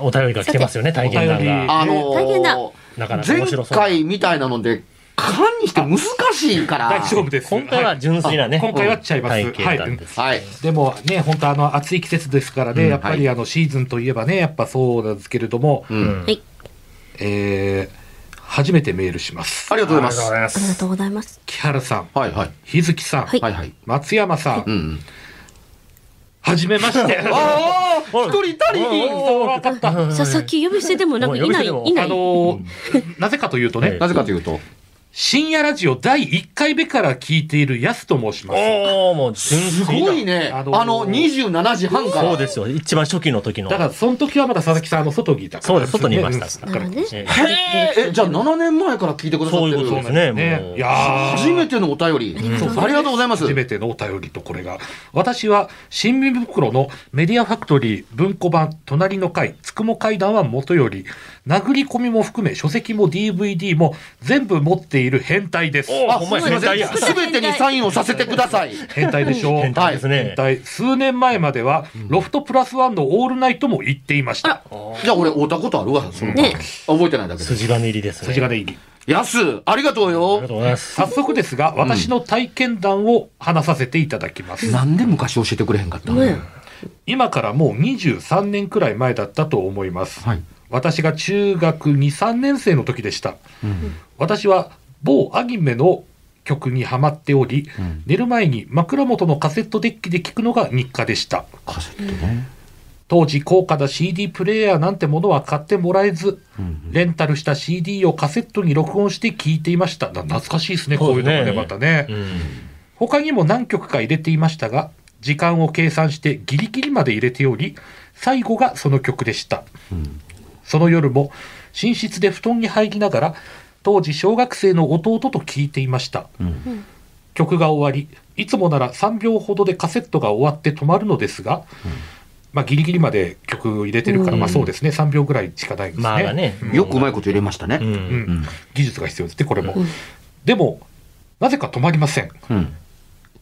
お便りが来てますよね、体験談が。あの大変だー、なかなか面前白そう。回みたいなので、勘にして難しいから。大丈夫です。今回は純粋なね、今回はちゃいます。はい。でもね、本当あの暑い季節ですからね、やっぱりあのシーズンといえばね、やっぱそうなんですけれども、うん。はい。えー初めてメールします。ありがとうございます。ありがとうございます。木原さん、はいはい。日月さん、はいはいはい。松山さん、うん。はじめまして。ああ一人いたり。そうわかった。さ、さっき呼び捨てでも。なくいない、いない。あのーなぜかというとね、ええ。なぜかというと、深夜ラジオ第1回目から聞いているやすと申します。おー、もう純す。ごいね。あのーあの、27時半から。そうですよ。一番初期の時の。だから、その時はまだ佐々木さん、あの、外にいたから、そうです外にいましたうんだからなるほどね。えへえ、え、じゃあ7年前から聞いてくださってる？そういうことですね。もうねいやー初めてのお便り。そうありがとうございます。初めてのお便りとこれが。私は、新耳袋のメディアファクトリー文庫版、隣の回、つくも階段は元より、殴り込みも含め、書籍も DVD も全部持っている変態です。あ、ほんまやすみません。変態や。すべてにサインをさせてください。変態でしょう。変態ですね変態。数年前までは、ロフトプラスワンのオールナイトも行っていました。じゃあ俺、会ったことあるわ。そのね覚えてないだけで。筋金入りですね。筋金入り。やす、ありがとうありよがと。うございます。早速ですが、私の体験談を話させていただきます。なんで昔教えてくれへんかったね今からもう23年くらい前だったと思います。はい。私が中学2、3年生の時でした。私は某アニメの曲にハマっており、ん寝る前に枕元のカセットデッキで聴くのが日課でした。カセットね。当時高価な CD プレイヤーなんてものは買ってもらえず、レンタルした CD をカセットに録音して聴いていました。な懐かしいですね、こういうのがね、そうですねまたね。うん。他にも何曲か入れていましたが、時間を計算してギリギリまで入れており、最後がその曲でした。その夜も寝室で布団に入りながら、当時小学生の弟と聴いていました。曲が終わり、いつもなら3秒ほどでカセットが終わって止まるのですが、まあギリギリまで曲入れてるから、まあそうですね、3秒ぐらいしかないんですね。まあがね。よくうまいこと入れましたね。うん。うん技術が必要ですね、これも。でも、なぜか止まりません。うん。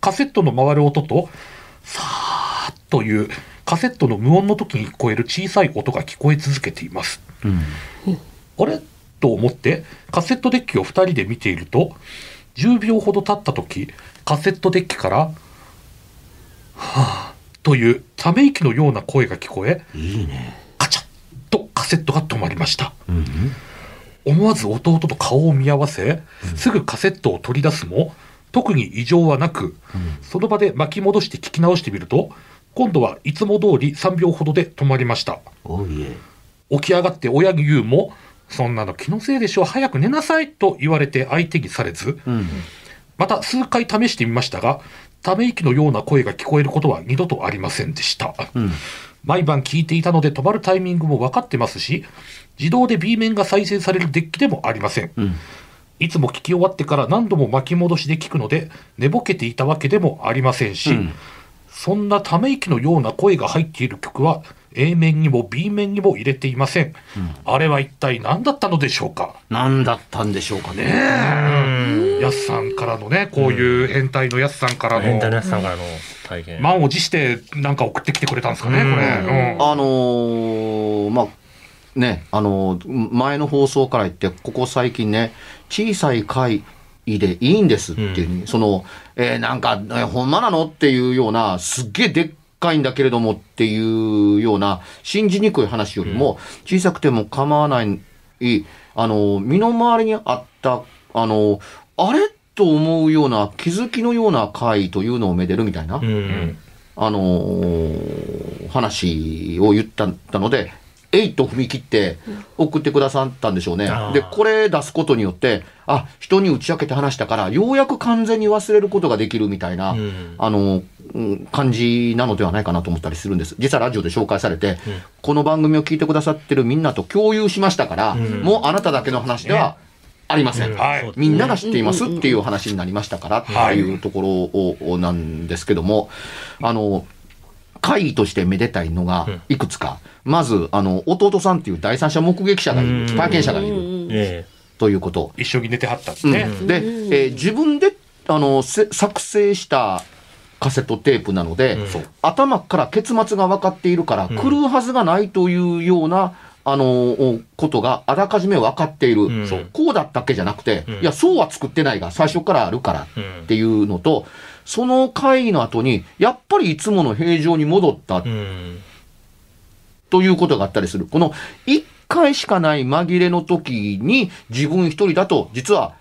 カセットの回る音と、さーっというカセットの無音の時に聞こえる小さい音が聞こえ続けています。うん。あれ？と思ってカセットデッキを2人で見ていると、10秒ほど経った時、カセットデッキから、はぁ、というため息のような声が聞こえ、いいね。カチャッとカセットが止まりました。うん。思わず弟と顔を見合わせ、すぐカセットを取り出すも、特に異常はなく、その場で巻き戻して聞き直してみると、今度はいつも通り3秒ほどで止まりました。起き上がって親に言うも、そんなの気のせいでしょう、早く寝なさいと言われて相手にされず、うん。また数回試してみましたが、ため息のような声が聞こえることは二度とありませんでした。うん。毎晩聞いていたので止まるタイミングも分かってますし、自動で B 面が再生されるデッキでもありません。うん。いつも聞き終わってから何度も巻き戻しで聞くので、寝ぼけていたわけでもありませんし、うんそんなため息のような声が入っている曲は A 面にも B 面にも入れていません。あれは一体何だったのでしょうか？何だったんでしょうかね。やすさんからのね、こういう変態のやすさんから変態のの、やつさんからの体験。満を持してなんか送ってきてくれたんですかね、これ。うんあのーまあ、ね、あのー前の放送から言って、ここ最近ね、小さい会でいいんですっていうふうに、その、えーなんか、えほんまなのっていうような、すっげえでっかいんだけれどもっていうような、信じにくい話よりも、小さくても構わない、あのー身の回りにあった、あのーあれと思うような、気づきのような会というのをめでるみたいな。うん。あのー話を言ったので、えいと踏み切って送ってくださったんでしょうね。で、これ出すことによって、あ、人に打ち明けて話したから、ようやく完全に忘れることができるみたいな、うんあの、うん感じなのではないかなと思ったりするんです。実はラジオで紹介されて、この番組を聞いてくださってるみんなと共有しましたから、もうあなただけの話ではありません。はいみんなが知っていますっていう話になりましたからっていうところををなんですけども、あの、会議としてめでたいのがいくつか。まず、あの、弟さんっていう第三者目撃者がいる、体験者がいるえということ。一緒に寝てはったんですうんね。で、えー自分で、あの、せ作成したカセットテープなので、頭から結末が分かっているから、来るはずがないというような、あのおことがあらかじめ分かっている、うこうだったっけじゃなくて、いや、そうは作ってないが、最初からあるからっていうのと、その会議の後に、やっぱりいつもの平常に戻った。ということがあったりする。この一回しかない紛れの時に自分一人だと、実は、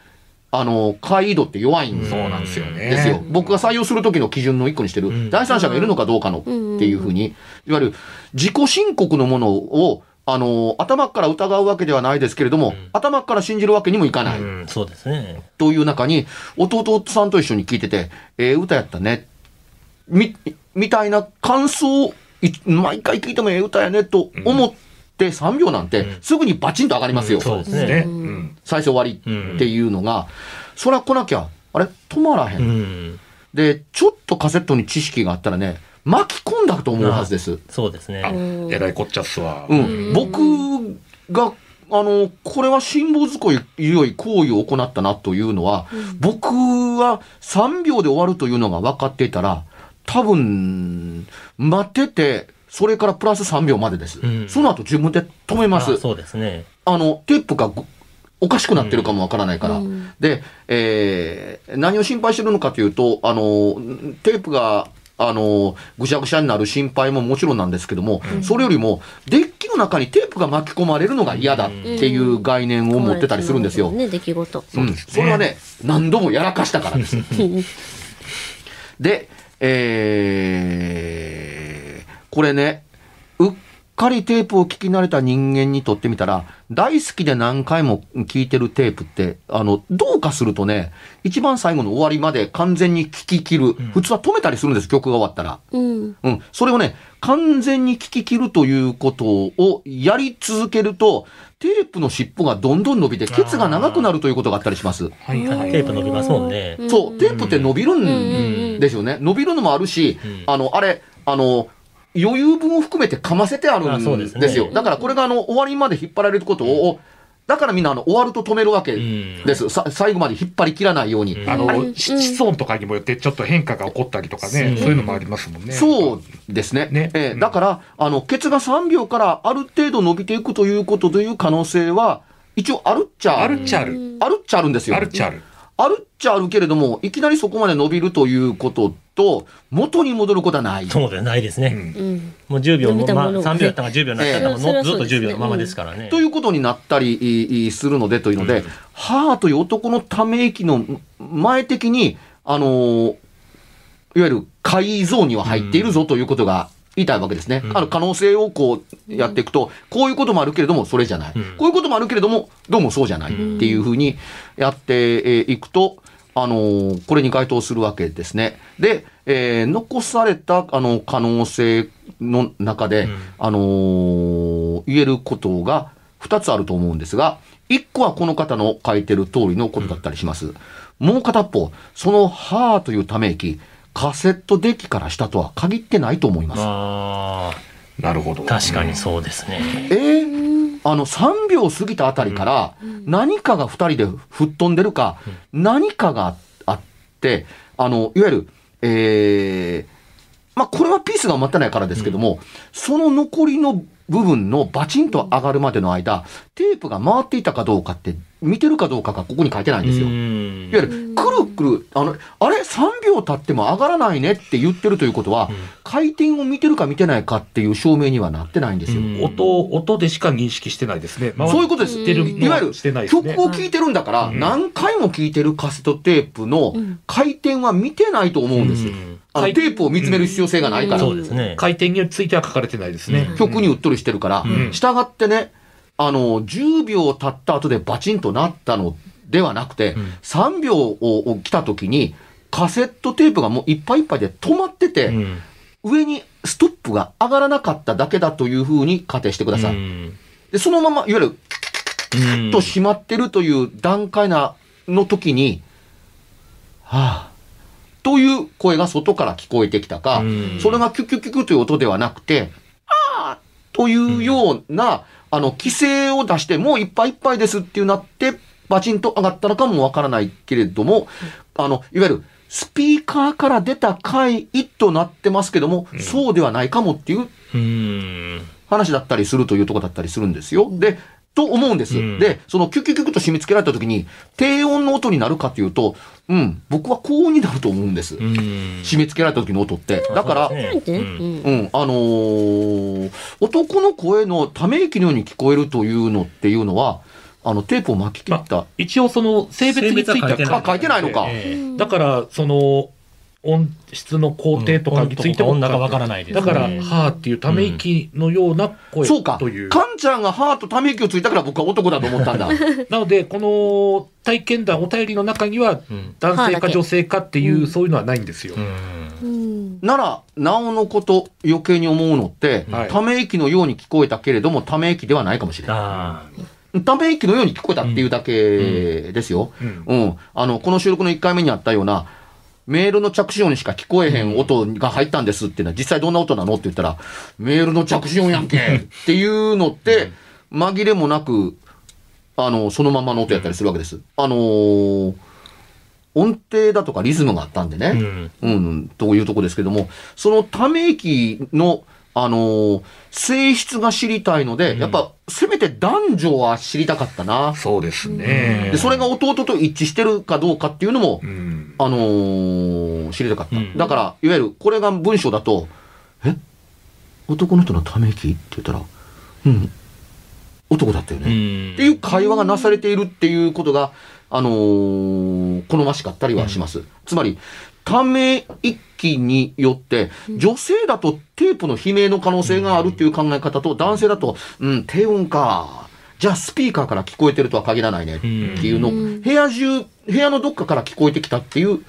あの、回移度って弱いんそうなんですよね。ですよ。僕が採用する時の基準の一個にしてる、ん第三者がいるのかどうかのっていうふうに、いわゆる自己申告のものを、あの、頭から疑うわけではないですけれども、頭から信じるわけにもいかない。うん、そうですね。という中に、弟さんと一緒に聞いてて、ええ歌やったね。み、みたいな感想をい毎回聞いてもええ歌やねと思って3秒なんて、すぐにバチンと上がりますよ。そうですね。ね。うん最初終わりっていうのが、そら来なきゃ、あれ？止まらへん。うん。で、ちょっとカセットに知識があったらね、巻き込んだと思うはずです。そうですね。えらいこっちゃっすわ。うん。僕が、あの、これは辛抱強い良い行為を行ったなというのは、僕は3秒で終わるというのが分かっていたら、多分、待ってて、それからプラス3秒までです。うんその後自分で止めます。あそうですね。あの、テープがごおかしくなってるかもわからないから。で、えー何を心配してるのかというと、あの、テープが、あの、ぐしゃぐしゃになる心配ももちろんなんですけども、それよりも、デッキの中にテープが巻き込まれるのが嫌だっていう概念を持ってたりするんですよ。ね、出来事。うんそれはね、何度もやらかしたからです。で、えーこれね、うっかりテープを聞き慣れた人間にとってみたら、大好きで何回も聞いてるテープって、あの、どうかするとね、一番最後の終わりまで完全に聞き切る。普通は止めたりするんです、曲が終わったら。うん。うん。それをね、完全に聞き切るということをやり続けると、テープの尻尾がどんどん伸びて、ケツが長くなるということがあったりします。はいはい。テープ伸びますもんね。そう、テープって伸びるんですよね。伸びるのもあるし、あの、あれ、あの、余裕分を含めてかませてあるんでですすねよ。だからこれがあの、終わりまで引っ張られることを、だからみんなあの、終わると止めるわけです。さ最後まで引っ張り切らないように。あの、し室温とかにもよってちょっと変化が起こったりとかね、そういうのもありますもんね。そうですね。ねえーうんだから、あの、ケツが3秒からある程度伸びていくということという可能性は、一応あるっちゃあるっちゃある。あるっちゃあるんですよ。あるっちゃある。あるっちゃあるけれども、いきなりそこまで伸びるということと、元に戻ることはない。そうではないですね。うん。もう10秒も、まあ伸びたものが3秒やったのが10秒になったのええそれも、ずっとはそうですね10秒のままですからね。ということになったりいいするのでというので、はーという男のため息の前的に、あのーいわゆる解像には入っているぞということが言いたいわけですね。あの可能性をこうやっていくと、こういうこともあるけれども、それじゃない。こういうこともあるけれども、どうもそうじゃないっていうふうにやってえーいくと、あのーこれに該当するわけですね。で、えー残されたあの可能性の中で、あのー言えることが2つあると思うんですが、1個はこの方の書いてる通りのことだったりします。もう片方、そのはーというため息、カセットデッキからしたとは限ってないと思います。あなるほど。確かにそうですね。えーあの、3秒過ぎたあたりから、何かが2人で吹っ飛んでるか、何かがあって、あの、いわゆる、えーまあ、これはピースが埋まってないからですけども、その残りの部分のバチンと上がるまでの間、テープが回っていたかどうかって、見てるかどうかがここに書いてないんですよ。うんいわゆる、くるくる、あの、あれ ?3 秒経っても上がらないねって言ってるということは、回転を見てるか見てないかっていう証明にはなってないんですよ。うん音、音でしか認識してないですね。そういうことです。回ってるいわゆるしてないですね。曲を聴いてるんだから、うん何回も聴いてるカセットテープの回転は見てないと思うんですよ。うんあのテープを見つめる必要性がないから。そうですね。回転については書かれてないですね。曲にうっとりしてるから、うん従ってね、あの、10秒経った後でバチンとなったのではなくて、3秒を来た時に、カセットテープがもういっぱいいっぱいで止まってて、うん。上にストップが上がらなかっただけだというふうに仮定してください。うん。で、そのまま、いわゆる、うん。と閉まってるという段階な、の時に、はぁ、という声が外から聞こえてきたか、うん。それがキュキュキュキュという音ではなくて、あーというような、あの、規制を出して、もういっぱいいっぱいですっていうなって、バチンと上がったのかもわからないけれども、あの、いわゆる、スピーカーから出た回となってますけども、そうではないかもっていううん。話だったりするというところだったりするんですよ。で、と思うんです。うんで、そのキュキュキュキュと締め付けられた時に、低音の音になるかというと、うん、僕は高音になると思うんです。うん締め付けられた時の音って。だから、そうんうん、あのー男の声のため息のように聞こえるというのっていうのは、あの、テープを巻き切った。一応その性別については書いてないのかええだから、その、音質の工程とかについても、女がわからないですねだから、はーっていうため息のような声そうか。という。カンちゃんがハートため息をついたから僕は男だと思ったんだ。なので、この体験談、お便りの中には、うん男性か女性かっていう、そういうのはないんですよ。うんうんなら、なおのこと余計に思うのって、はいため息のように聞こえたけれども、ため息ではないかもしれない。あため息のように聞こえたっていうだけですよ。うんうん。あの、この収録の1回目にあったような、メールの着信音にしか聞こえへん音が入ったんですっていうのは、実際どんな音なのって言ったら、メールの着信音やんけっていうのって、紛れもなく、あの、そのままの音やったりするわけです。あのー音程だとかリズムがあったんでね。うんうん、というとこですけども、そのため息の、あのー性質が知りたいので、やっぱ、せめて男女は知りたかったな。そうですね。で、それが弟と一致してるかどうかっていうのもう、ん。あのー知りたかった。うんだから、いわゆる、これが文章だと、え？男の人のため息？って言ったら、うん、男だったよね。うんっていう会話がなされているっていうことが、あのー好ましかったりはします。つまり、ため息によって、女性だとテープの悲鳴の可能性があるっていう考え方と、男性だと、うん、低音か。じゃあスピーカーから聞こえてるとは限らないねっていうの、うん部屋中、部屋のどっかから聞こえてきたっていう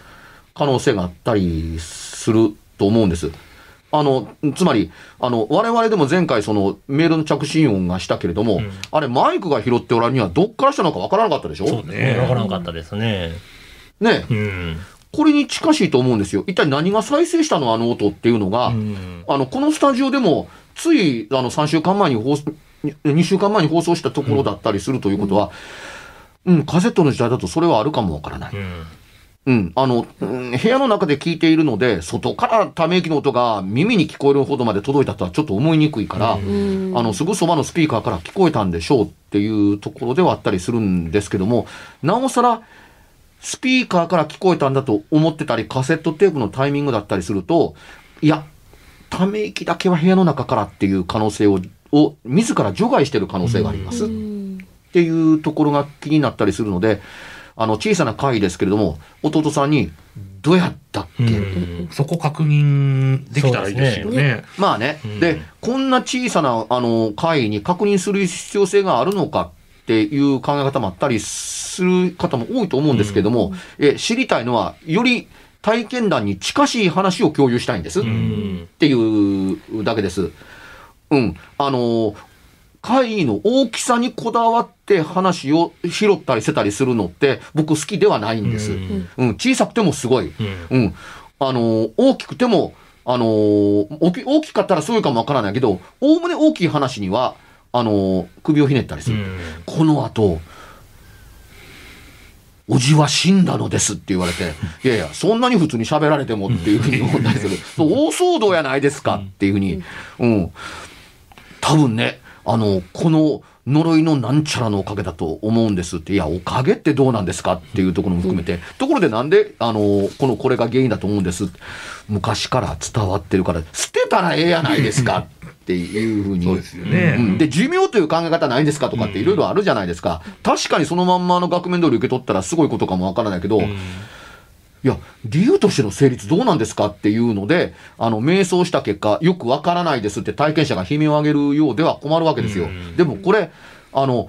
可能性があったりすると思うんです。あの、つまり、あの、我々でも前回そのメールの着信音がしたけれども、んあれマイクが拾っておられるにはどっからしたのかわからなかったでしょ？そうね。わからなかったですね。ねうん。これに近しいと思うんですよ。一体何が再生したのあの音っていうのが、うん。あの、このスタジオでも、つい、あの、3週間前に放送、2週間前に放送したところだったりするということは、うん、カセットの時代だとそれはあるかもわからない。うん。うん、あの、うん部屋の中で聞いているので、外からため息の音が耳に聞こえるほどまで届いたとはちょっと思いにくいから、うん。あの、すぐそばのスピーカーから聞こえたんでしょうっていうところではあったりするんですけども、なおさら、スピーカーから聞こえたんだと思ってたり、カセットテープのタイミングだったりすると、いや、ため息だけは部屋の中からっていう可能性を、を自ら除外している可能性があります。っていうところが気になったりするので、あの、小さな会ですけれども、弟さんに、どうやったっけ、うん。そこ確認できたらいいですよね。まあね、うん。で、こんな小さな、あの、会に確認する必要性があるのかっていう考え方もあったりする方も多いと思うんですけども、え知りたいのは、より体験談に近しい話を共有したいんです。っうんていうだけです。うん。あの、会の大きさにこだわって話を拾ったりしてたりするのって僕好きではないんです。うんうん、小さくてもすごい。うんうん。あの、大きくてもあのー大き大きかったらすごいかもわからないけど、おおむね大きい話には、あのー首をひねったりする。うんこの後、おじは死んだのですって言われて、いやいや、そんなに普通に喋られてもっていうふうに思ったりする。大騒動やないですかっていうふうに、うん。多分ね、あの、この呪いのなんちゃらのおかげだと思うんですって、いや、おかげってどうなんですかっていうところも含めて、ところでなんで、あの、この、これが原因だと思うんです。昔から伝わってるから、捨てたらええやないですかっていうふうに。そうですよね。うん、で寿命という考え方ないんですかとかっていろいろあるじゃないですか、確かにそのまんまの額面通り受け取ったらすごいことかもわからないけど、いや理由としての成立どうなんですかっていうのであの瞑想した結果よくわからないですって体験者が悲鳴を上げるようでは困るわけですよ、でもこれあの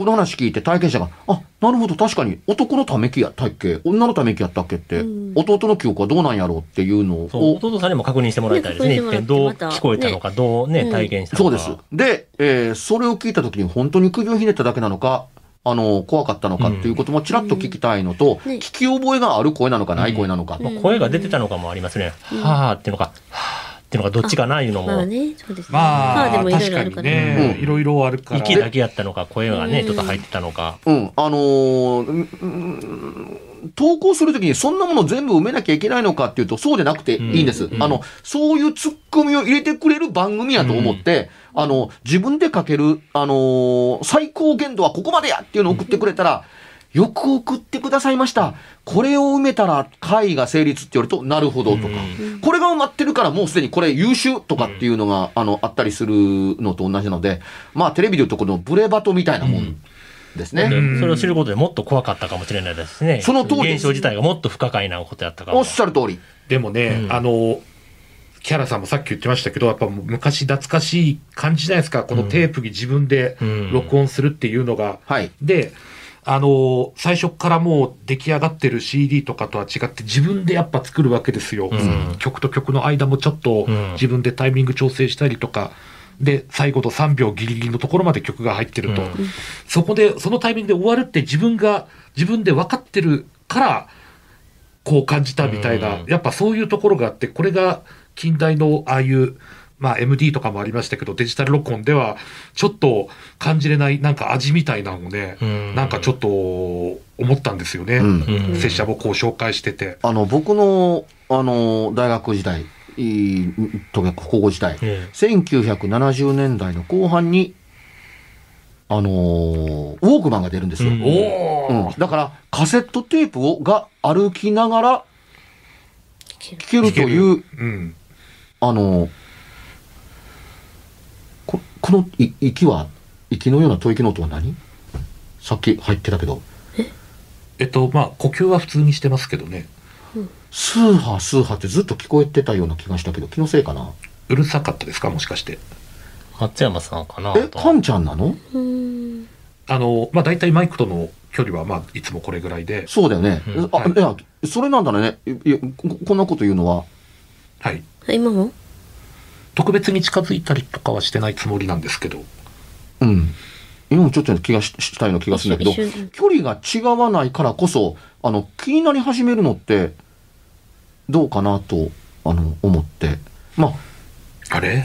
この話聞いて体験者が、あ、なるほど、確かに、男のため息やったっけ？女のため息やったっけって、弟の記憶はどうなんやろうっていうのを、弟さんにも確認してもらいたいですね。ね一遍どう聞こえたのか、どうね、ね体験したのか。そうです。で、えーそれを聞いたときに本当に首をひねっただけなのか、あの、怖かったのかっていうこともちらっと聞きたいのと、うん。ね聞き覚えがある声なのかない声なのか。まあ声が出てたのかもありますね。はーっていうのか、はーっていうのがどっちかないうのも、まあね、そうですね。まあ、でもいろい確かろあるから。にね、うんいろいろあるから。息だけやったのか、声がね、うんちょっと入ってたのか。うん、あのーうんうん投稿するときにそんなもの全部埋めなきゃいけないのかっていうと、そうでなくていいんです。うんあの、そういうツッコミを入れてくれる番組やと思って、あの、自分で書ける、あのー最高限度はここまでやっていうのを送ってくれたら、よく送ってくださいました。これを埋めたら会が成立って言われると、なるほどとか。これが埋まってるからもうすでにこれ優秀とかっていうのが、あの、あったりするのと同じので、まあテレビでいうとこのブレバトみたいなもんですね。でそれを知ることでもっと怖かったかもしれないですね。その通り現象自体がもっと不可解なことやったかも。おっしゃる通り。でもね、うんあの、木原さんもさっき言ってましたけど、やっぱ昔懐かしい感じじゃないですか。このテープに自分でうん録音するっていうのが。はい。で、あの、最初からもう出来上がってる CD とかとは違って自分でやっぱ作るわけですよ。うん曲と曲の間もちょっとうん自分でタイミング調整したりとか。で、最後の3秒ギリギリのところまで曲が入ってると。うんそこで、そのタイミングで終わるって自分が、自分で分かってるから、こう感じたみたいな、うんやっぱそういうところがあって、これが近代のああいう、まあ MD とかもありましたけど、デジタル録音では、ちょっと感じれないなんか味みたいなのをね、うんなんかちょっと思ったんですよね。うんうん拙者もこう紹介してて。あの、僕の、あの、大学時代、とか高校時代、え1970年代の後半に、あのーウォークマンが出るんですよ。うんおうんだから、カセットテープをが歩きながら聴けるという、うん。あのーここのい息は、息のような吐息の音は何？さっき入ってたけど、え？っと、まあ呼吸は普通にしてますけどね。スーハースーハーってずっと聞こえてたような気がしたけど、気のせいかな？うるさかったですか？もしかして。松山さんかなえ、とカンちゃんなの？うん。あの、まあ大体マイクとの距離はまあいつもこれぐらいで。そうだよね。うんあ、はいいや、それなんだね。いいやここんなこと言うのは、はい。今も？特別に近づいたりとかはしてないつもりなんですけど。うん。今もちょっと気がししたような気がするんだけど距離が違わないからこそ、あの、気になり始めるのって、どうかなと、あの、思って。まあ、あれ？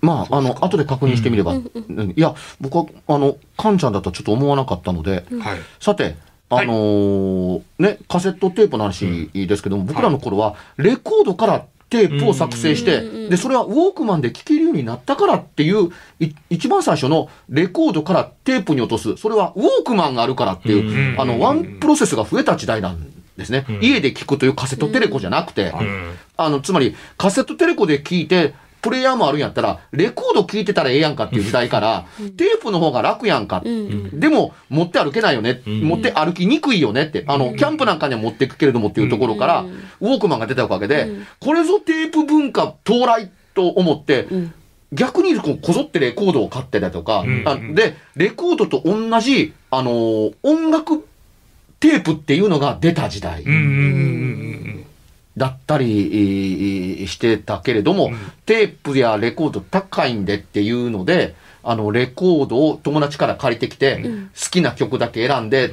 まあ、あの、後で確認してみれば。うんうんいや、僕は、あの、カンちゃんだとはちょっと思わなかったので、はい。さて、あのーね、カセットテープの話ですけども、僕らの頃は、レコードからテープを作成して、うんで、それはウォークマンで聴けるようになったからっていう、い一番最初のレコードからテープに落とす、それはウォークマンがあるからっていう、うんあの、ワンプロセスが増えた時代なんですね。うん。家で聴くというカセットテレコじゃなくて、うん。あの、つまり、カセットテレコで聞いて、プレイヤーもあるんやったら、レコード聞いてたらええやんかっていう時代から、テープの方が楽やんか。うん。でも、持って歩けないよね。うん持って歩きにくいよねって。あの、キャンプなんかには持っていくけれどもっていうところから、うんウォークマンが出たおかげで、うんこれぞテープ文化到来と思って、うん。逆にこうこぞってレコードを買ってたりとか、で、レコードと同じ、あのー音楽テープっていうのが出た時代。だったりえーしてたけれども、うん。テープやレコード高いんでっていうので、あの、レコードを友達から借りてきて、うん。好きな曲だけ選んで、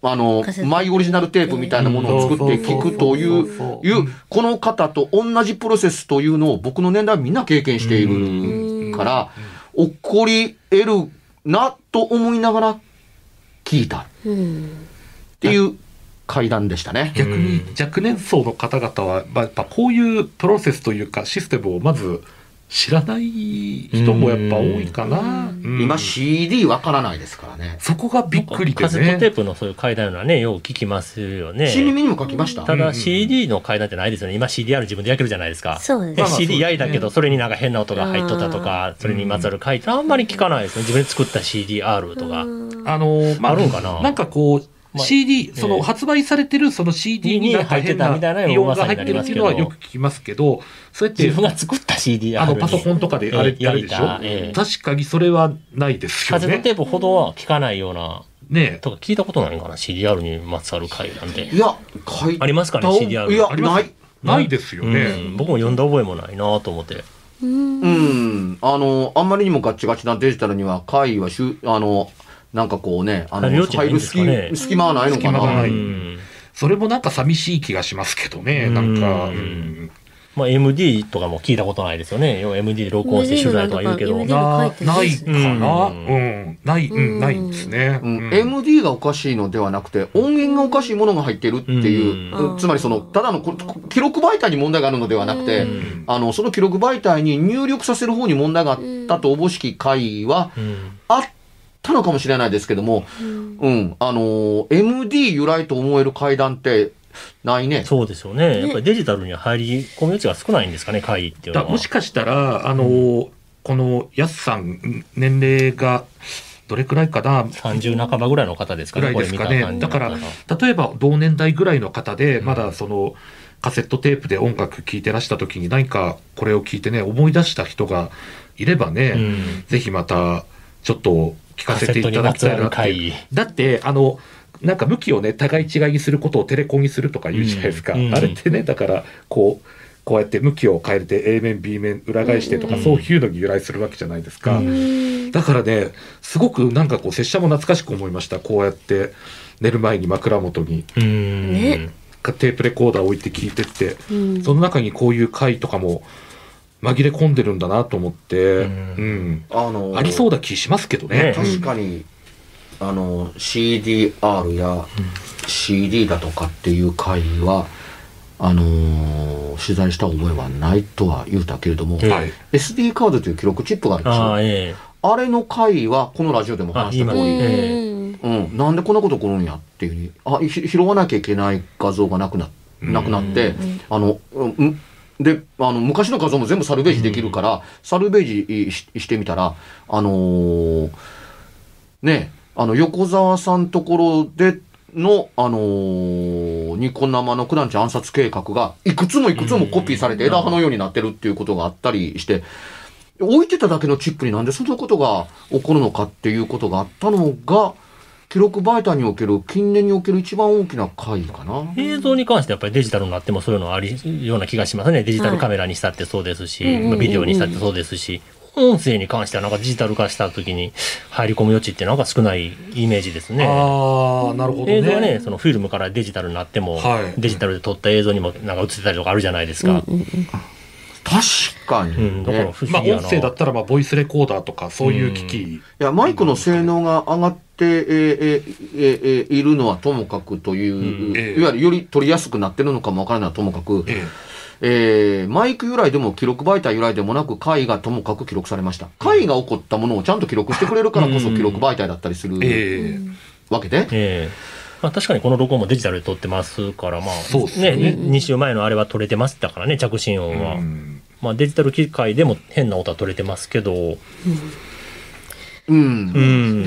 あのマイオリジナルテープみたいなものを作って聞くといそういう、この方と同じプロセスというのを僕の年代はみんな経験しているから、起こり得るなと思いながら聞いた。っうん。ていう会談でしたね。逆に若年層の方々は、まあ、やっぱこういうプロセスというかシステムをまず知らない人もやっぱ多いかな。うん今 CD わからないですからね。そこがびっくりでカセットテね。ープのそういう階段のはね、よく聞きますよね。新耳にも書きました。ただ CD の階段ってないですよね。今 CDR 自分で焼けるじゃないですか。そうです CD 焼いたけど、それになんか変な音が入っとったとあか、それにまつわる回ってあんまり聞かないですね。自分で作った CDR とか。あのまあ、あるんかななんかこう、まあ CD、そええの発売されてるその CD になんか変なに入ってたみたいなイオンが入ってるっていうのはよく聞きますけど、そうやって自分が作った CDR あのパソコンとかであれええやるでしょ、確かにそれはないですよね。カセットテープほどは聞かないような、ねとか聞いたことないのかな ?CDR にまつわる回なんでい。や、書いありますかねた CDR いや、あります？ない。ないですよね。うん僕も読んだ覚えもないなと思って。うん。あの、あんまりにもガッチガチなデジタルには、会はしゅ、あの、なんかこうね、あの、入る余地ないんですかね。隙隙間はないのかな。それもなんか寂しい気がしますけどね、なん。か。うんうんまあ MD とかも聞いたことないですよね。要は MD で録音して取材とか言うけど。ななないいかな、ううん。ん、ない、うん、ないんですね。うん。うん。MD がおかしいのではなくて、音源がおかしいものが入ってるっていう、うん。うん。つまりその、ただのこ記録媒体に問題があるのではなくて、うん。あの、その記録媒体に入力させる方に問題があったとおぼしき回はうん。あったのかもしれないですけども、うん、あのー MD 由来と思える階段ってないね。そうですよね。やっぱりデジタルに入り込む余地が少ないんですかね、会っていうのは。だもしかしたら、あの、このやすさん、年齢がどれくらいかな、30半ばぐらいの方ですかね、ぐらいですかね。だから例えば同年代ぐらいの方で、まだその、カセットテープで音楽聴いてらした時に何かこれを聞いてね、思い出した人がいればね、うんぜひまたちょっと聞かせていただきたいなって。だって、あの、なんか向きをね、互い違いにすることをテレコンにするとか言うじゃないですか。うんうんあれってね、だから、こう、こうやって向きを変えて A 面、B 面裏返してとか、うんそういうのに由来するわけじゃないですか。うんだからね、すごくなんかこう、拙者も懐かしく思いました。こうやって寝る前に枕元にうん。ねテープレコーダー置いて聞いてって、うんその中にこういう回とかも紛れ込んでるんだなと思って、ううん。ん。あのーありそうな気しますけどね。ね。確かに、あの、CDR や CD だとかっていう回は、あのー取材した覚えはないとは言うたけれども、ええはい。SD カードという記録チップがあるんですよ。ああ、あえ。え。れの回は、このラジオでも話した通あり、えうん、なんでこんなこと起こるんやっていうふうに、あ、ひ拾わなきゃいけない画像がなくな、なくなって、あの、うん、で、あの、昔の画像も全部サルベージできるから、サルベージししてみたら、あのーね、あの、横澤さんところでの、あのーニコ生の九段地暗殺計画が、いくつもいくつもコピーされて枝葉のようになってるっていうことがあったりして、置いてただけのチップになんでそんなことが起こるのかっていうことがあったのが、記録媒体における、近年における一番大きな回かな。映像に関してやっぱりデジタルになってもそういうのありような気がしますね。デジタルカメラにしたってそうですし、はいビデオにしたってそうですし、音声に関してはなんかデジタル化した時に入り込む余地ってなんか少ないイメージですね。ああ、なるほどね。映像はね、そのフィルムからデジタルになっても、はいデジタルで撮った映像にもなんか映ってたりとかあるじゃないですか。確かに、うん、だからね。まあ。音声だったら、まあ、ボイスレコーダーとか、そういう機器。いや、マイクの性能が上がって、えーえーえーいるのはともかくという、うんええいわゆるより取りやすくなってるのかもわからないともかく、ええーマイク由来でも記録媒体由来でもなく、回がともかく記録されました。回が起こったものをちゃんと記録してくれるからこそうん記録媒体だったりするええわけで、ええまあ、確かにこの録音もデジタルで撮ってますから、まあ、そうですね、ね2週前のあれは撮れてましたからね、着信音は。うんまあ、デジタル機械でも変な音は取れてますけど、うん。うん。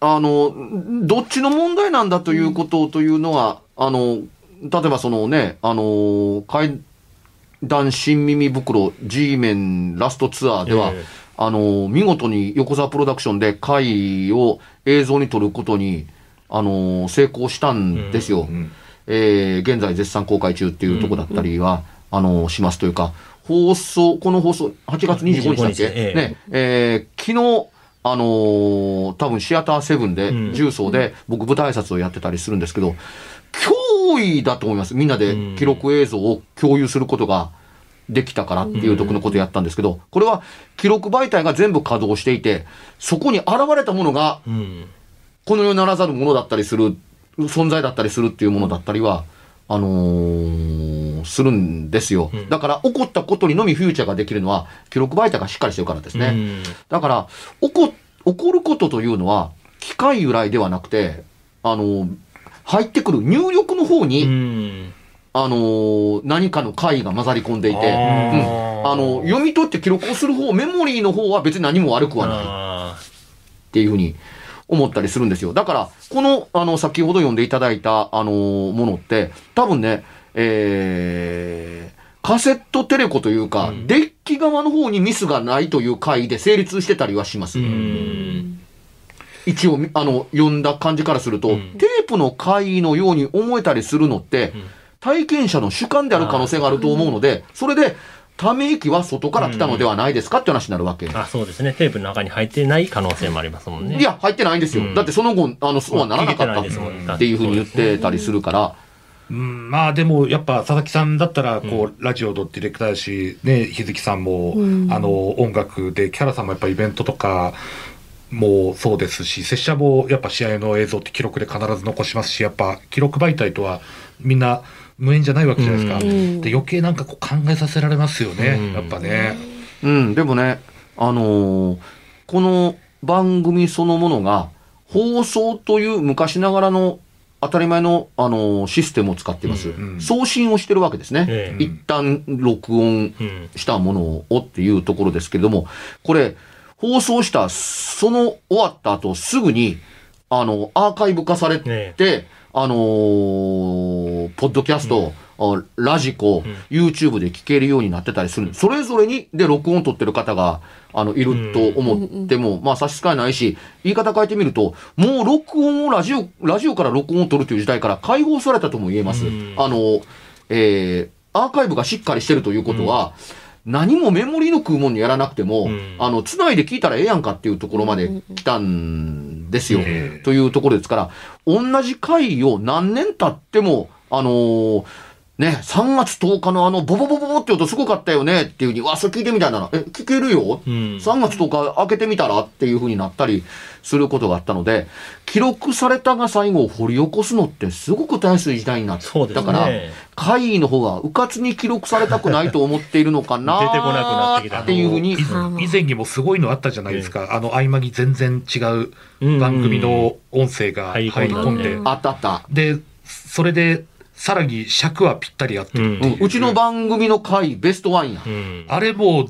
あの、どっちの問題なんだということというのは、あの、例えばそのね、あの、階段新耳袋 G メンラストツアーでは、ええあの、見事に横澤プロダクションで回を映像に撮ることに、あの、成功したんですよ。うんえー現在絶賛公開中っていうとこだったりは、あの、しますというか、放送、この放送、8月25日だっ25日け、ええ。ね、えー昨日、あのー多分シアターセブンで、うん。重曹で、僕舞台挨拶をやってたりするんですけど、脅威だと思います。みんなで記録映像を共有することができたからっていうとこのことをやったんですけど、これは記録媒体が全部稼働していて、そこに現れたものが、うん。この世ならざるものだったりする、存在だったりするっていうものだったりは、あのーするんですよ。だから、起こったことにのみフューチャーができるのは、記録媒体がしっかりしてるからですね。うんだから、起こ、起こることというのは、機械由来ではなくて、あのー入ってくる入力の方に、うん。あのー何かの回が混ざり込んでいて、あうんーあの、読み取って記録をする方、メモリーの方は別に何も悪くはない。あっていうふうに思ったりするんですよ。だから、この、あの、先ほど読んでいただいた、あのーものって、多分ね、えー、カセットテレコというか、デッキ側の方にミスがないという回で成立してたりはします。一応、あの、読んだ感じからすると、うんテープの回のように思えたりするのって、体験者の主観である可能性があると思うので、それで、ため息は外から来たのではないですかって話になるわけ。あ、そうですね。テープの中に入ってない可能性もありますもんね。いや、入ってないんですよ。うんだってその後、あの、そうはならなかったっていうふうに言ってたりするから、うん、まあでもやっぱ佐々木さんだったらこう、ラジオのディレクターだし、ね、日月さんも、うんあの音楽でキャラさんもやっぱイベントとかもそうですし拙者もやっぱ試合の映像って記録で必ず残しますしやっぱ記録媒体とはみんな無縁じゃないわけじゃないですか、うん。で余計なんかこう考えさせられますよね、うん。やっぱね。うん、でもね、あのーこの番組そのものが、放送という昔ながらの当たり前の、あのーシステムを使っています。うん送信をしてるわけですね。ええ。一旦録音うん。したものをっていうところですけれども、これ、放送した、その終わった後すぐに、あの、アーカイブ化されて、ねあのーポッドキャスト、あラジコ、YouTube で聞けるようになってたりする。それぞれに、で、録音取ってる方が、あの、いると思っても、まあ差し支えないし、言い方変えてみると、もう録音をラジオ、ラジオから録音を取るという時代から解放されたとも言えます。うん。あの、えー、アーカイブがしっかりしてるということは、何もメモリの食うもんにやらなくても、うん。あの、つないで聞いたらええやんかっていうところまで来たんですよ。ええ。というところですから、同じ回を何年経っても、あのーね、3月10日のあの、ボボボボボって音すごかったよねっていうふうに、わ、それ聞いてみたいなら、え、聞けるよ、うん。3月10日開けてみたらっていうふうになったりすることがあったので、記録されたが最後を掘り起こすのってすごく大切時代になっそうですね。たから、会の方がうかつに記録されたくないと思っているのかな 出てこなくなってきたっていうふうに以以前にもすごいのあったじゃないですか、あの合間に全然違う番組の音声が入り込んで、うんあったあった。でそれでさらに尺はぴったり合って。るっていう、うん。うちの番組の回ベストワンや。うん。あれもう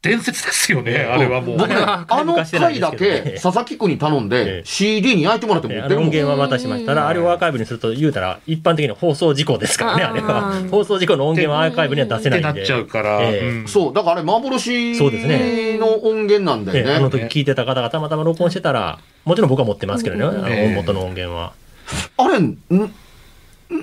伝説ですよね、あれはもう。僕ね、あの回だけ佐々木君に頼んえでえ CD に焼いてもらって持えあってるも音源は渡しましたら、あれをアーカイブにすると言うたら、一般的に放送事故ですからね、あれは。放送事故の音源はアーカイブには出せないんで。ってなっちゃうから、そう、だからあれ幻そうですねの音源なんだええあのよね。時聞いてた方がたまたま録音してたら、もちろん僕は持ってますけどね、元の音源は。あれ、ん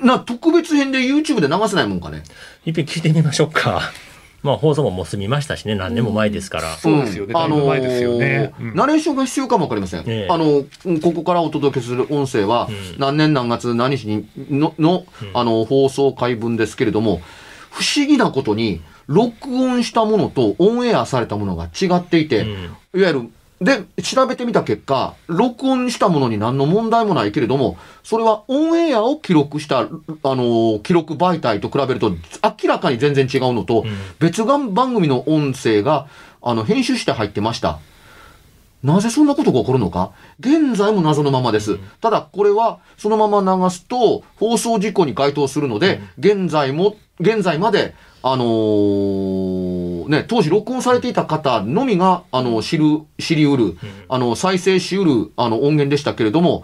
な、特別編で YouTube で流せないもんかね？いっぺん聞いてみましょうか。まあ放送ももう済みましたしね、何年も前ですから。そうですよね、だいぶ前ですよね。あのーうんナレーションが必要かもわかりません。ええあの、うんここからお届けする音声は、うん何年何月何日にの、の、あの、放送回分ですけれども、不思議なことに、録音したものとオンエアされたものが違っていて、うんいわゆる、で、調べてみた結果、録音したものに何の問題もないけれども、それはオンエアを記録した、あの、記録媒体と比べると、明らかに全然違うのと、うん別番組の音声が、あの、編集して入ってました。なぜそんなことが起こるのか？現在も謎のままです。ただ、これは、そのまま流すと、放送事故に該当するので、現在も、現在まで、あのーね、当時録音されていた方のみが、あの、知る、知り得る、あの、再生し得る、あの、音源でしたけれども、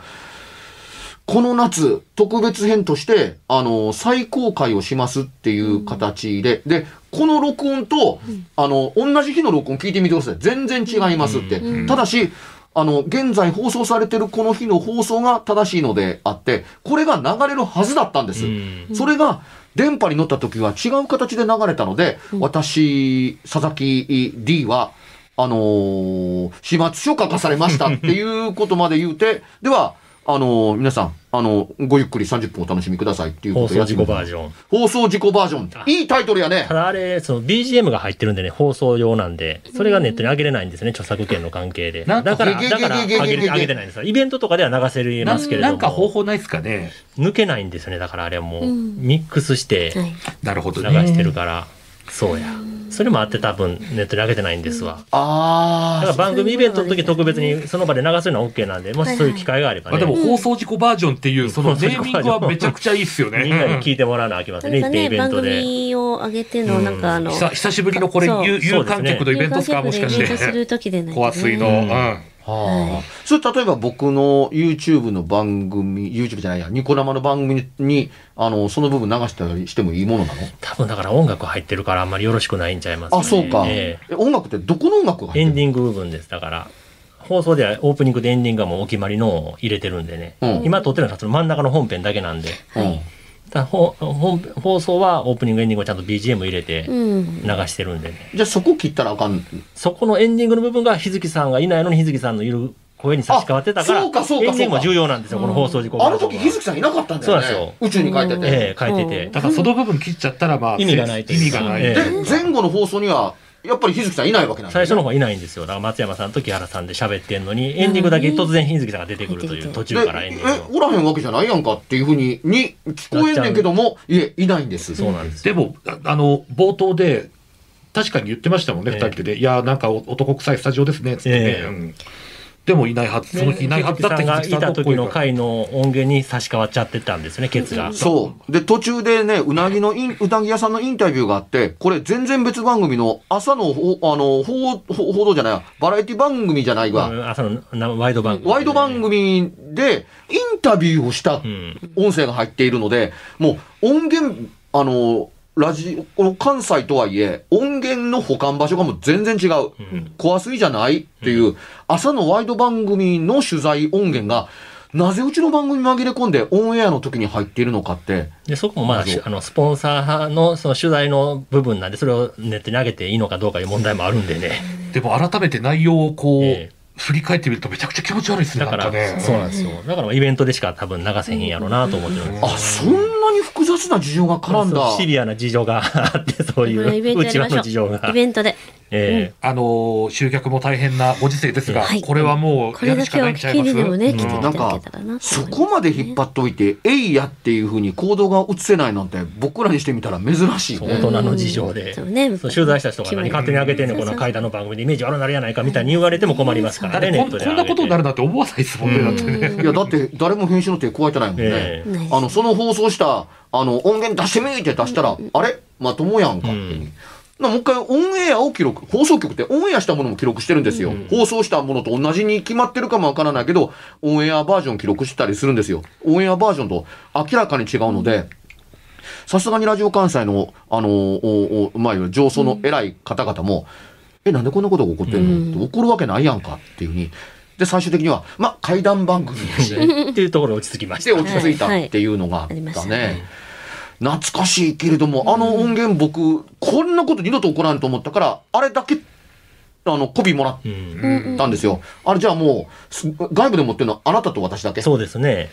この夏、特別編として、あの、再公開をしますっていう形で、で、この録音と、あの、同じ日の録音聞いてみてください。全然違いますって。ただし、あの、現在放送されてるこの日の放送が正しいのであって、これが流れるはずだったんです。うん。それが、電波に乗った時は違う形で流れたので、私、佐々木 D は、あのー始末書書かされましたっていうことまで言うて、では、あのー皆さん、あのごゆっくり30分お楽しみくださいっていうこと放送事故バーョジョン。ン。放送事故バージョン。いいタイトルやねた。だあれ、その BGM が入ってるんでね、放送用なんで、それがネットに上げれないんですね、著作権の関係で。なんかだから、だから上げれ上げてないんですよ。イベントとかでは流せれなますけれども。なんか方法ないですかね。抜けないんですよね。だからあれはもう、うんミックスしてはい。なるほど流ね。してるから、そうや。それもあって多分ネットに上げてないんですわ。あだから番組イベントの時特別にその場で流すのは OK なんで、もしそういう機会があればまあ、ね、でも放送事故バージョンっていうそのネーミングはめちゃくちゃいいっすよね。みんなに聞いてもらわなあきませんね、なんかね、番一遍イベントで。組を上げての、なんかあの、久久しぶりのこれ有有観客のイベントですかもしかして。る時でないとねコア水の。ううんん。あ。それ例えば僕の YouTube の番組、YouTube じゃないや、ニコ生の番組に、あの、その部分流したりしてもいいものなの？多分だから音楽入ってるからあんまりよろしくないんちゃいますか、ね。あ、そうか。ええ音楽ってどこの音楽が入ってるえエンディング部分です。だから、放送ではオープニングでエンディングがもうお決まりのを入れてるんでね。うん今撮ってるのはその真ん中の本編だけなんで。うんだからほ本放送はオープニングエンディングをちゃんと BGM 入れてうん。流してるんでね。じゃあそこ切ったらあかん。そこのエンディングの部分が日月さんがいないのに日月さんのいる声に差し替わってたから、あそうかそうかエンディングも重要なんですよ、この放送事故あの時日月さんいなかったんだよね。そうなんですよ宇宙に帰ってて。ええ書いてて。だからその部分切っちゃったらまあ意味がない意味がない。ええで、前後の放送には、やっぱり日月さんいないわけなんね最初の方はいないんですよ。だから松山さんと木原さんで喋ってんのに、エンディングだけ突然日月さんが出てくるという、途中からエンでディングを。え、おらへんわけじゃないやんかっていうふうに、に聞こえんねんけども、いえ、いないんです。そうなんですよ。でも、ああの、冒頭で、確かに言ってましたもんね、ええ二人で。いや、なんかお男臭いスタジオですね、つってね。ええうんでもいないはず、その日いないはずだってがいた時の回の音源に差し替わっちゃってたんですね、ケツが。そう。で、途中でね、うなぎのイン、うなぎ屋さんのインタビューがあって、これ全然別番組の朝のほ、あの、報報報道じゃないわバラエティ番組じゃないわ。朝のなワイド番組。ワイド番組でインタビューをしたうん。音声が入っているので、もう音源、あの、ラジオ、この関西とはいえ、音源の保管場所がもう全然違う。うん。怖すぎじゃないっていう、朝のワイド番組の取材音源が、なぜうちの番組に紛れ込んでオンエアの時に入っているのかって、で、そこもまだそうあの、スポンサーのその取材の部分なんで、それをネットに上げていいのかどうかいう問題もあるんでね。でも改めて内容をこう、ええ振り返ってみるとめちゃくちゃ気持ち悪いですね、だから、ね。そうなんですよ。だからイベントでしか多分流せへんやろうなと思ってるんですあ、そんなに複雑な事情が絡んだ。シビアな事情があって、そういう、うちの事情がイ。ベントで。えあのー集客も大変なご時世ですが、はい。これはもこうやるしかないんちゃいます？ね、うん。なとそ思いますこまで引っ張っといて、えいやっていうふうに行動が移せないなんて、僕らにしてみたら珍しいね。大人の事情で、そうね。そう取材した人が何勝手に上げてんねん、この階段の番組でイメージ悪なるやないかみたいに言われても困りますからね、だってこんなことになるなんて思わないですもんね、だってね。いや、だって誰も編集の手加えてないもんね。ええ。ないあの、その放送した、あの、音源出してみって出したら、あれ？まともやんかって。もう一回オンエアを記録、放送局ってオンエアしたものも記録してるんですよ。放送したものと同じに決まってるかもわからないけど、オンエアバージョン記録してたりするんですよ。オンエアバージョンと明らかに違うので、さすがにラジオ関西の、あの、おおまあ、上層の偉い方々も、え、なんでこんなことが起こってんの、って起こるわけないやんかっていうふうに。で、最終的には、まあ、怪談番組として、っていうところに落ち着きましでた。落ち着いたっていうのがあっありましたたねね。懐かしいけれども、あの音源僕、こんなこと二度と起こらんと思ったから、あれだけ、あの、コピーもらっうんたんですよ。あれじゃあもう、す外部で持ってるのはあなたと私だけ？そうですね。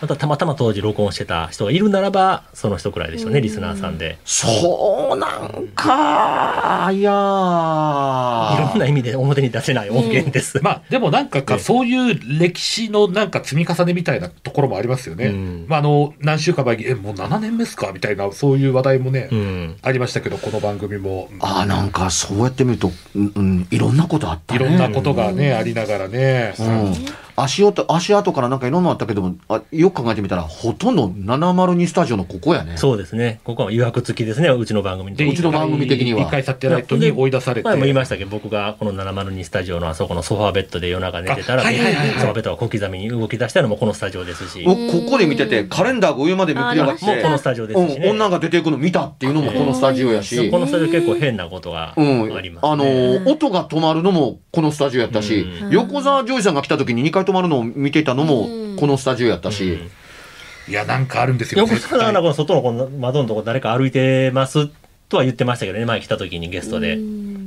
またたまたま当時録音してた人がいるならば、その人くらいでしょうね、リスナーさんで。そうなんか、いやいーろんな意味で表に出せない音源です。まあでもなんかかええそういう歴史のなんか積み重ねみたいなところもありますよね。うんまああの何週間前にえもう7年目ですかみたいなそういう話題もね、うん。ありましたけどこの番組もあーなんかそうやって見ると、うん、うんいろんなことあったね。いろんなことがね、ありながらね。うん、足音、足跡からなんかいろんなのあったけども、あよく考えてみたら、ほとんど702スタジオのここやね。そうですね。ここはいわく付きですね、うちの番組。でうちの番組的には。一回サテライトに追い出されて。前も言いましたけど、僕がこの702スタジオのあそこのソファーベッドで夜中寝てたら、あはいはいはいはい。ソファーベッドが小刻みに動き出したのもこのスタジオですし、おここで見てて、カレンダーが上までめくり上がって、もうこのスタジオですしね。うん、女が出ていくの見たっていうのもこのスタジオやし、このスタジオ結構変なことがうん、あります、ね。あのー音が止まるのもこのスタジオやったし、うん。横澤ジョイさんが来た時に2回止まるのを見ていたのもうん。このスタジオやったし、うん。いやなんかあるんですよ。横澤さんはこの外のこの窓のとこ誰か歩いてますとは言ってましたけどね、前来た時にゲストで。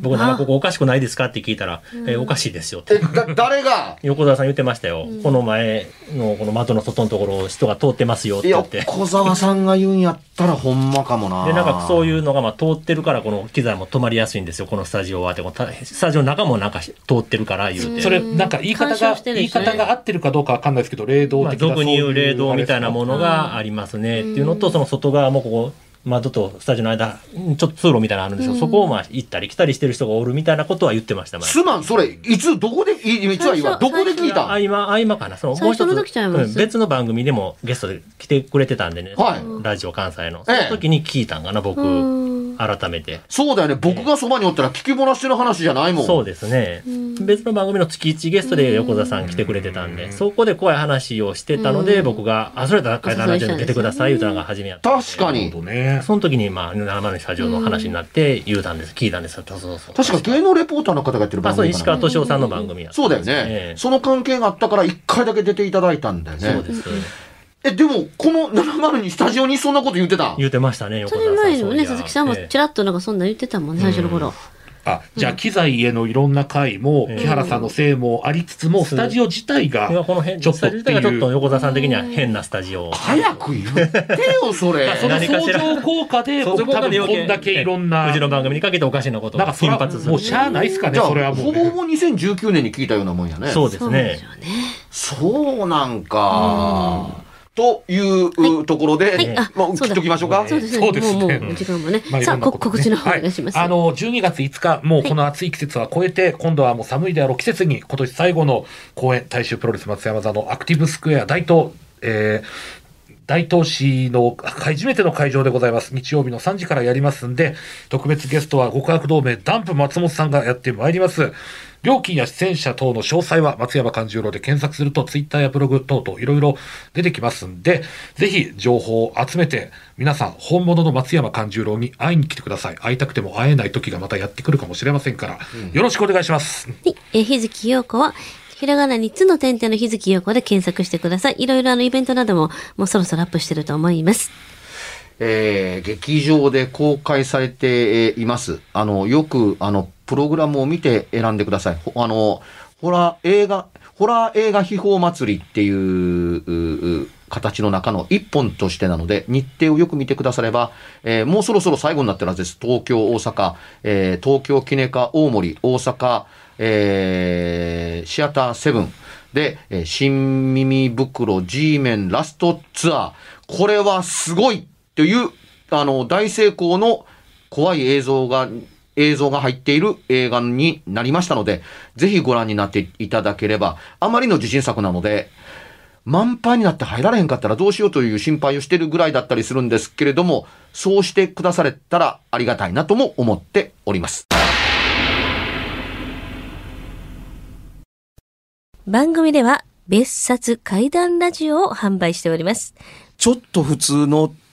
僕なんかここおかしくないですかって聞いたら、えおかしいですよって。え、だ、誰が？横澤さん言ってましたよ、この前のこの窓の外のところを人が通ってますよって言って、小沢さんが言うんやったらほんまかもな。でなんかそういうのがまあ通ってるからこの機材も止まりやすいんですよ。このスタジオは。ってこのたスタジオの中もなんか通ってるから言うて、それ、なんか言い方が、言い方が合ってるかどうかわかんないですけど、霊道まあ、的な俗に言う霊道みたいなものがありますね。っていうのとその外側もここ窓とスタジオの間ちょっと通路みたいなのあるんですよ、そこをまあ行ったり来たりしてる人がおるみたいなことは言ってました。前すまん、それ、いつ、どこで、いいつは。どこで聞いた合間合間かな。そのもう一最初の時ちゃいます？うん別の番組でもゲストで来てくれてたんでね、はい。ラジオ関西の。ええ。その時に聞いたんかな僕。うん改めて。そうだよね。僕がそばにおったら聞き漏らしてる話じゃないもん。そうですね。別の番組の月1ゲストで横田さん来てくれてたんでそこで怖い話をしてたので僕が「あそれだったら階段ラジオに出てください」言うたのが初めやったんで。確かに。その時にまあ生のスタジオの話になって言うたんです聞いたんですよ。そうそうそう。確か芸能レポーターの方がやってるあそう番組かな。石川敏夫さんの番組やったんですそうだよね。え。え。その関係があったから一回だけ出ていただいたんだよね。そうですえ、でも、この70にスタジオにそんなこと言ってた？言うてましたね横そ田さん。れ前にもね、鈴木さんもええ。ちらっとなんかそんな言ってたもんね、最初の頃。あ、じゃあ、機材へのいろんな回も、ええ。木原さんのせいもありつつも、スタジオ自体がいや、この辺ちょっとってスタジオ自体がちょっという。横田さん的には変なスタジオ。早く言ってよ、それ。その相乗効果で、僕多分こんだけいろんな、うちの番組にかけておかしなことをなんか頻発する。もうしゃあないっすかね、それはもう。ね。ほぼほぼ2019年に聞いたようなもんやね。そうですね。そうなんか。というところで、はいあまあ、切っときましょうか。そうですね。そうですねもう、もう、時間もね。まあいさあ、告知の方お願いします。はい、あの、12月5日、もうこの暑い季節は超えて、今度はもう寒いであろう季節に、今年最後の公演、大衆プロレス松山座のアクティブスクエア大東、えー大東市の初めての会場でございます。日曜日の3時からやりますんで、特別ゲストは極悪同盟ダンプ松本さんがやってまいります。料金や出演者等の詳細は松山勘十郎で検索するとツイッターやブログ等々いろいろ出てきますんで、ぜひ情報を集めて皆さん本物の松山勘十郎に会いに来てください。会いたくても会えない時がまたやってくるかもしれませんから、よろしくお願いします。はい。えー日月陽子は、ひらがな3つの点々の日月陽子で検索してください。いろいろあのイベントなども、もうそろそろアップしてると思います。えー劇場で公開されています。あの、よく、あの、プログラムを見て選んでください。あの、ホラー映画、ホラー映画秘宝祭りっていうう形の中の一本としてなので、日程をよく見てくだされば、えーもうそろそろ最後になってるはずです。東京、大阪、えー東京、キネカ、大森、大阪、えーシアターセブンで、えー新耳袋 G メンラストツアー。これはすごいという、あの、大成功の怖い映像が、映像が入っている映画になりましたので、ぜひご覧になっていただければ、あまりの自信作なので、満杯になって入られへんかったらどうしようという心配をしてるぐらいだったりするんですけれども、そうしてくだされたらありがたいなとも思っております。番組では、別冊怪談ラジオを販売しております。ちょっと普通の